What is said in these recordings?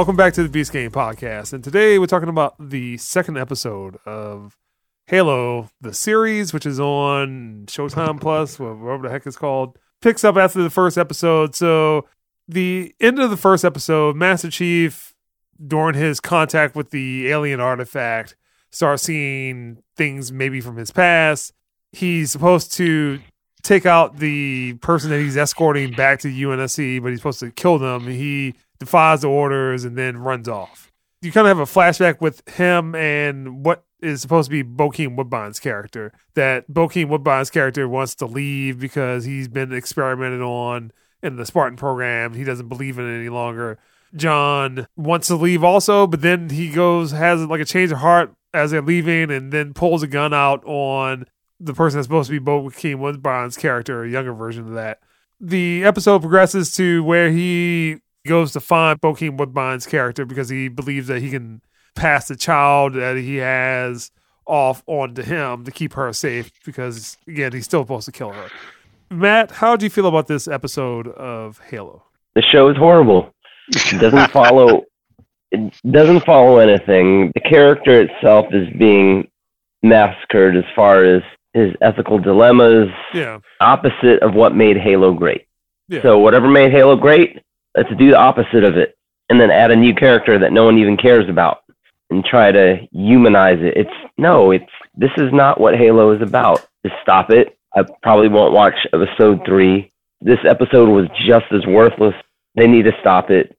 welcome back to the Beast Game Podcast. And today we're talking about the second episode of Halo, the series, which is on Showtime Plus, whatever the heck it's called. Picks up after the first episode. So, the end of the first episode, Master Chief, during his contact with the alien artifact, starts seeing things maybe from his past. He's supposed to take out the person that he's escorting back to UNSC, but he's supposed to kill them. He defies the orders and then runs off. You kind of have a flashback with him and what is supposed to be Bokeem Woodbine's character. That Bokeem Woodbine's character wants to leave because he's been experimented on in the Spartan program. He doesn't believe in it any longer. John wants to leave also, but then he goes has like a change of heart as they're leaving, and then pulls a gun out on the person that's supposed to be Bokeem Woodbine's character, a younger version of that. The episode progresses to where he goes to find Bokeem Woodbine's character because he believes that he can pass the child that he has off onto him to keep her safe because again he's still supposed to kill her. Matt, how do you feel about this episode of Halo? The show is horrible. It doesn't follow it doesn't follow anything. The character itself is being massacred as far as his ethical dilemmas, Yeah. opposite of what made Halo great. Yeah. So whatever made Halo great, Uh, let's do the opposite of it, and then add a new character that no one even cares about, and try to humanize it. It's no, it's this is not what Halo is about. Just stop it. I probably won't watch episode three. This episode was just as worthless. They need to stop it.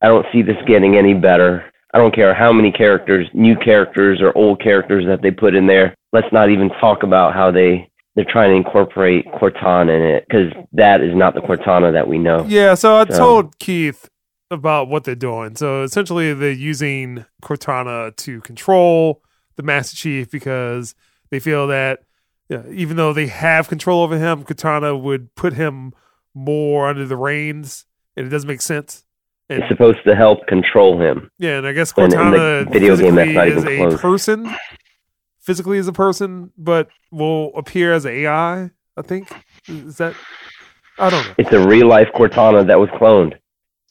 I don't see this getting any better. I don't care how many characters, new characters or old characters that they put in there. Let's not even talk about how they they're trying to incorporate Cortana in it because that is not the Cortana that we know. Yeah, so I So- told Keith about what they're doing. So essentially, they're using Cortana to control the Master Chief because they feel that yeah, even though they have control over him, Cortana would put him more under the reins, and it doesn't make sense. And It's supposed to help control him. yeah, and I guess And in the Cortana video game, that's not is even a close. person, physically as a person, but will appear as an AI. I think is that. I don't know. It's a real life Cortana that was cloned.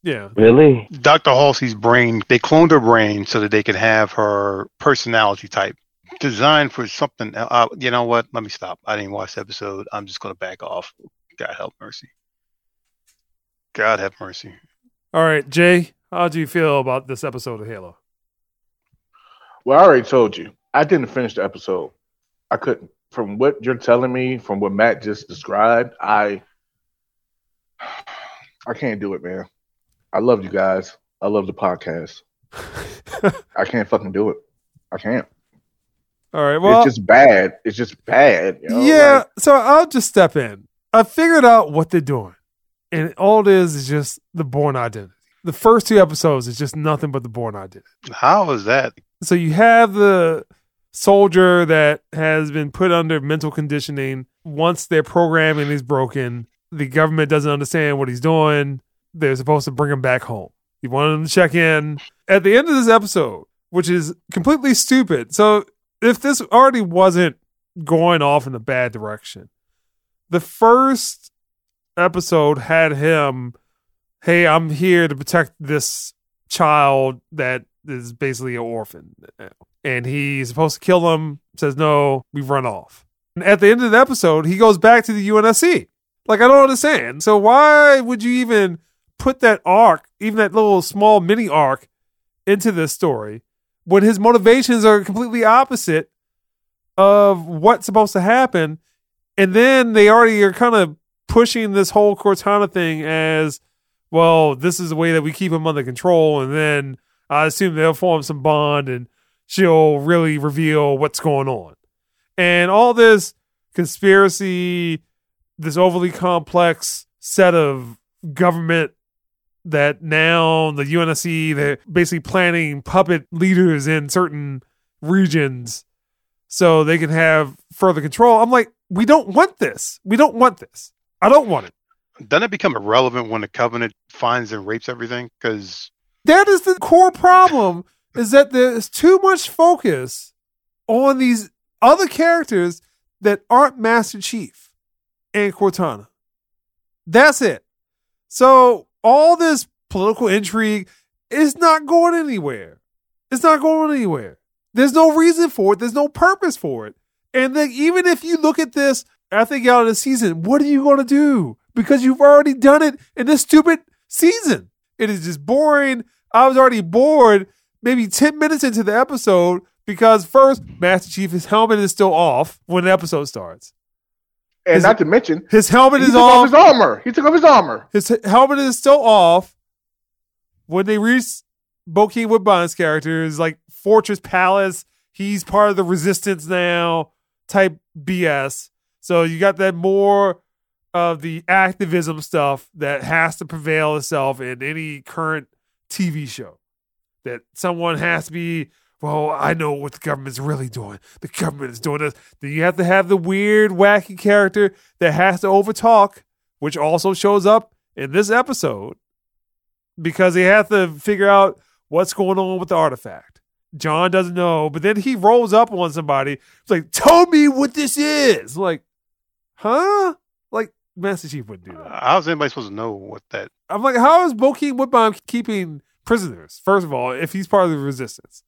Yeah, Really? Dr. Halsey's brain, they cloned her brain so that they could have her personality type designed for something. Uh, you know what? Let me stop. I didn't watch the episode. I'm just going to back off. God help mercy. God have mercy. All right, Jay, how do you feel about this episode of Halo? Well, I already told you. I didn't finish the episode. I couldn't. From what you're telling me, from what Matt just described, I I can't do it, man. I love you guys. I love the podcast. I can't fucking do it. I can't. All right, well, it's just bad. It's just bad. you know? yeah. Like, so I'll just step in. I figured out what they're doing, and all it is is just the Bourne Identity. The first two episodes is just nothing but the Bourne Identity. How is that? So you have the soldier that has been put under mental conditioning. Once their programming is broken, the government doesn't understand what he's doing. They're supposed to bring him back home. You want him to check in at the end of this episode, which is completely stupid. So if this already wasn't going off in a bad direction, the first episode had him, hey, I'm here to protect this child that is basically an orphan. And he's supposed to kill him, says no, we've run off. And at the end of the episode, he goes back to the UNSC. Like, I don't understand. So why would you even put that arc, even that little small mini arc, into this story when his motivations are completely opposite of what's supposed to happen? And then they already are kind of pushing this whole Cortana thing as, well, this is the way that we keep him under control. And then I assume they'll form some bond and she'll really reveal what's going on. And all this conspiracy, this overly complex set of government that now the UNSC, they're basically planning puppet leaders in certain regions so they can have further control. I'm like, we don't want this. We don't want this. I don't want it. Doesn't it become irrelevant when the Covenant finds and rapes everything? Because That is the core problem is that there's too much focus on these other characters that aren't Master Chief and Cortana. That's it. So all this political intrigue, It's not going anywhere. It's not going anywhere. There's no reason for it. There's no purpose for it. And then even if you look at this you get out of the season, what are you going to do? Because you've already done it in this stupid season. It is just boring. I was already bored maybe 10 minutes into the episode because first, Master Chief, his helmet is still off when the episode starts. And Is not to mention, His helmet he is took off off. his armor. He took off his armor. His helmet is still off. When they reach Bokeem Woodbine's character, is like Fortress Palace. He's part of the resistance now, type BS. So you got that more of the activism stuff that has to prevail itself in any current TV show. That someone has to be, well, I know what the government's really doing. The government is doing this. Then you have to have the weird, wacky character that has to overtalk, which also shows up in this episode because they have to figure out what's going on with the artifact. John doesn't know, but then he rolls up on somebody. It's like, tell me what this is. Like, huh? Like, Master Chief wouldn't do that. How's anybody supposed to know what that? I'm like, how is Bokeem Woodbine keeping prisoners? First of all, if he's part of the resistance,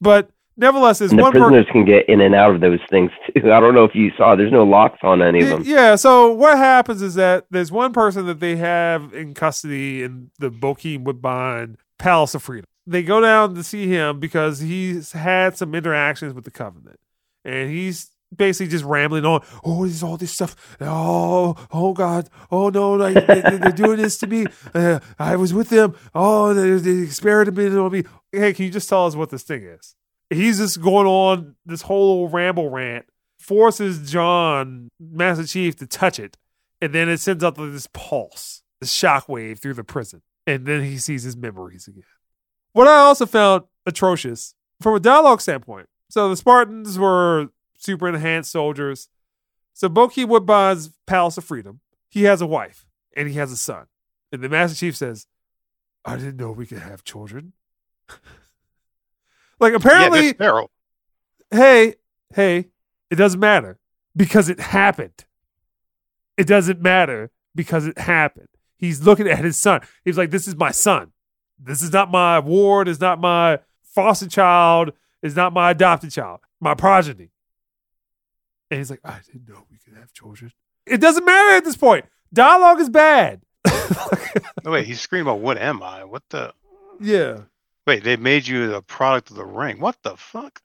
but nevertheless, the one person. prisoners can get in and out of those things too. I don't know if you saw. There's no locks on any of them. Yeah. So what happens is that there's one person that they have in custody in the Bokeem Woodbine Palace of Freedom. They go down to see him because he's had some interactions with the Covenant, and he's basically just rambling on. Oh, there's all this stuff. Oh, oh God. Oh no, they, they're doing this to me. Uh, I was with them. Oh, they, they experimented on me. Hey, can you just tell us what this thing is? He's just going on this whole ramble rant forces John, Master Chief, to touch it, and then it sends out this pulse, this shockwave through the prison, and then he sees his memories again. What I also found atrocious from a dialogue standpoint. So the Spartans were super enhanced soldiers. So Bokeem Woodbine's Palace of Freedom, he has a wife and he has a son. And the Master Chief says, I didn't know we could have children. like apparently they're sterile. hey, hey, it doesn't matter because it happened. It doesn't matter because it happened. He's looking at his son. He's like, This is my son. This is not my ward. It's not my foster child. It's not my adopted child, my progeny. And he's like, I didn't know we could have children. It doesn't matter at this point. Dialogue is bad. No, wait, he's screaming about what am I? What the? yeah. Wait, they made you the product of the ring. What the fuck?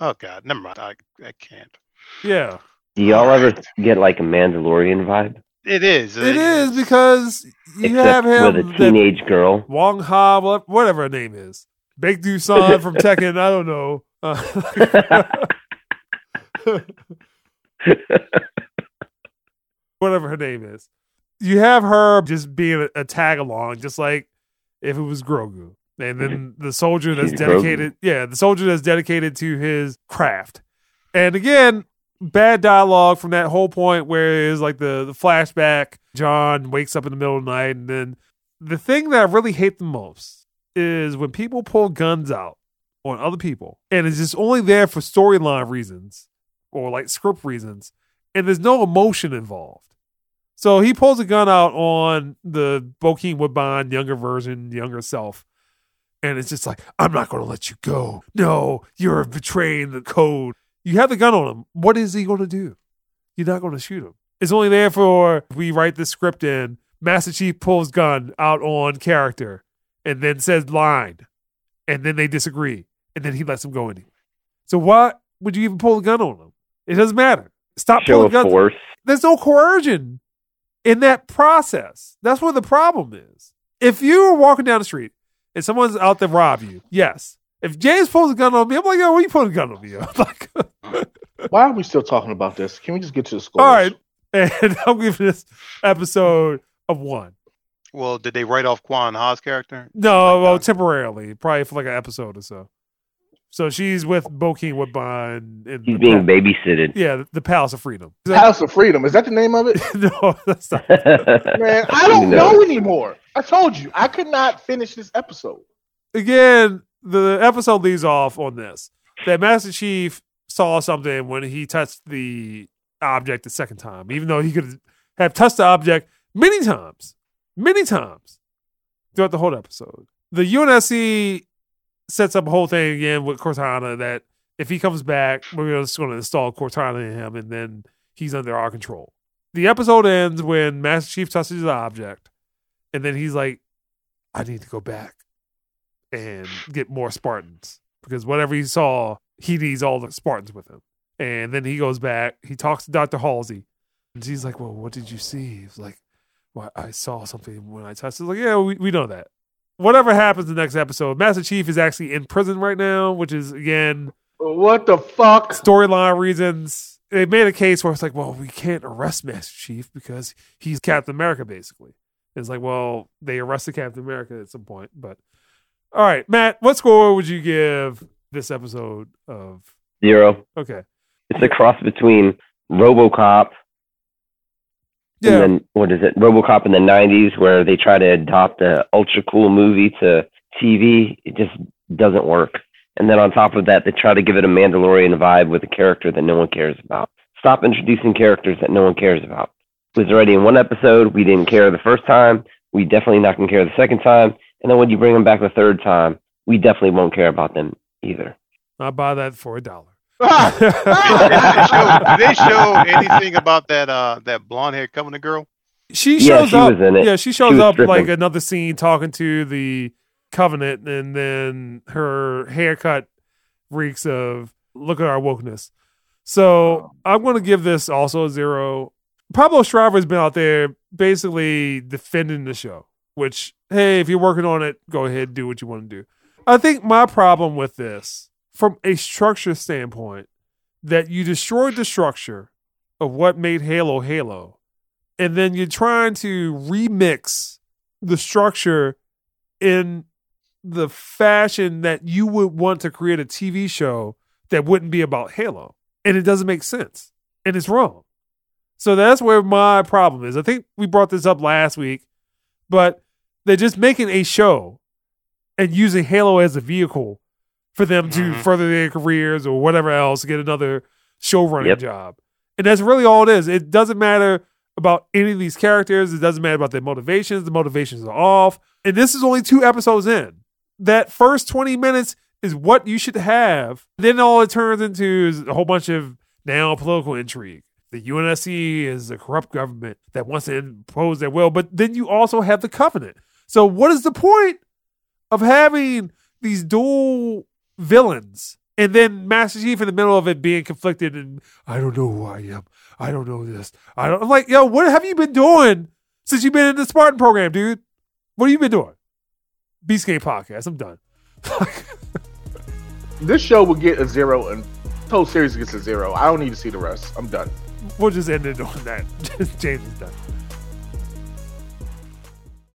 Oh god, never mind. I I can't. Yeah. Do y'all ever Alright. get like a Mandalorian vibe? It is. It is because you Except have him. with a that- teenage girl. Wong Ha, whatever her name is. Big Dusan from Tekken, I don't know. Uh, whatever her name is. You have her just being a, a tag along, just like if it was Grogu. And then mm-hmm. the soldier that's dedicated, yeah, the soldier that's dedicated to his craft. And again, bad dialogue from that whole point where it's like the, the flashback. John wakes up in the middle of the night. And then the thing that I really hate the most is when people pull guns out on other people and it's just only there for storyline reasons or like script reasons and there's no emotion involved. So he pulls a gun out on the Bokeem Woodbine younger version, younger self. And it's just like, I'm not going to let you go. No, you're betraying the code. You have the gun on him. What is he going to do? You're not going to shoot him. It's only there for we write the script in. Master Chief pulls gun out on character and then says line. And then they disagree. And then he lets him go anyway. So why would you even pull a gun on him? It doesn't matter. Stop Show pulling guns. force. There's no coercion in that process. That's where the problem is. If you were walking down the street and someone's out to rob you, yes. If James pulls a gun on me, I'm like, yo, what you pulling a gun on me? like, Why are we still talking about this? Can we just get to the score? all right. And I'm giving this episode a one. Well, did they write off Kwan Ha's character? No, Like well, that. temporarily, probably for like an episode or so. So she's with Bokeem Woodbine in He's the being pa- babysitted. yeah, the, the Palace of Freedom. House of Freedom. Is that the name of it? no, that's not. Man, I don't know anymore. I told you I could not finish this episode. again, the episode leaves off on this that Master Chief saw something when he touched the object the second time, even though he could have touched the object many times, many times throughout the whole episode. the UNSC sets up a whole thing again with Cortana that if he comes back, we're just going to install Cortana in him, and then he's under our control. The episode ends when Master Chief touches the object, and then he's like, "I need to go back and get more Spartans because whatever he saw, he needs all the Spartans with him." And then he goes back. He talks to Doctor Halsey, and she's like, "Well, what did you see?" He's like, "Well, I saw something when I touched." it." like, "Yeah, we, we know that." Whatever happens in the next episode, Master Chief is actually in prison right now, which is again What the fuck? storyline reasons. They made a case where it's like, well, we can't arrest Master Chief because he's Captain America, basically. It's like, well, they arrested Captain America at some point, but all right, Matt, what score would you give this episode of? Zero. Okay, It's a cross between RoboCop yeah, and then what is it? RoboCop in the '90s, where they try to adopt a ultra cool movie to TV. It just doesn't work. And then on top of that, they try to give it a Mandalorian vibe with a character that no one cares about. Stop introducing characters that no one cares about. It was already in one episode. We didn't care the first time. We definitely not gonna care the second time. And then when you bring them back the third time, we definitely won't care about them either. I buy that for a dollar. Did they show, did they show anything about that uh that blonde haired Covenant girl? She Yeah, shows she up. was in it. Yeah, she shows was up stripping. like another scene talking to the Covenant, and then her haircut reeks of look at our wokeness. So I'm going to give this also a zero. Pablo Schreiber's been out there basically defending the show, which hey, if you're working on it, go ahead do what you want to do. I think my problem with this, from a structure standpoint, that you destroyed the structure of what made Halo Halo and then you're trying to remix the structure in the fashion that you would want to create a TV show that wouldn't be about Halo. And it doesn't make sense. And it's wrong. So that's where my problem is. I think we brought this up last week, but they're just making a show and using Halo as a vehicle for them to Mhm. further their careers or whatever else, get another showrunning Yep. job. And that's really all it is. It doesn't matter about any of these characters. It doesn't matter about their motivations. The motivations are off. And this is only two episodes in. That first 20 minutes is what you should have. Then all it turns into is a whole bunch of now political intrigue. The UNSC is a corrupt government that wants to impose their will, but then you also have the covenant. So what is the point of having these dual villains and then Master Chief in the middle of it being conflicted and I don't know who I am. I don't know this. I don't I'm like, yo, what have you been doing since you've been in the Spartan program, dude? What have you been doing? Beast Game Podcast. I'm done. This show will get a zero, and the whole series gets a zero. I don't need to see the rest. I'm done. we'll just end it on that. James is done.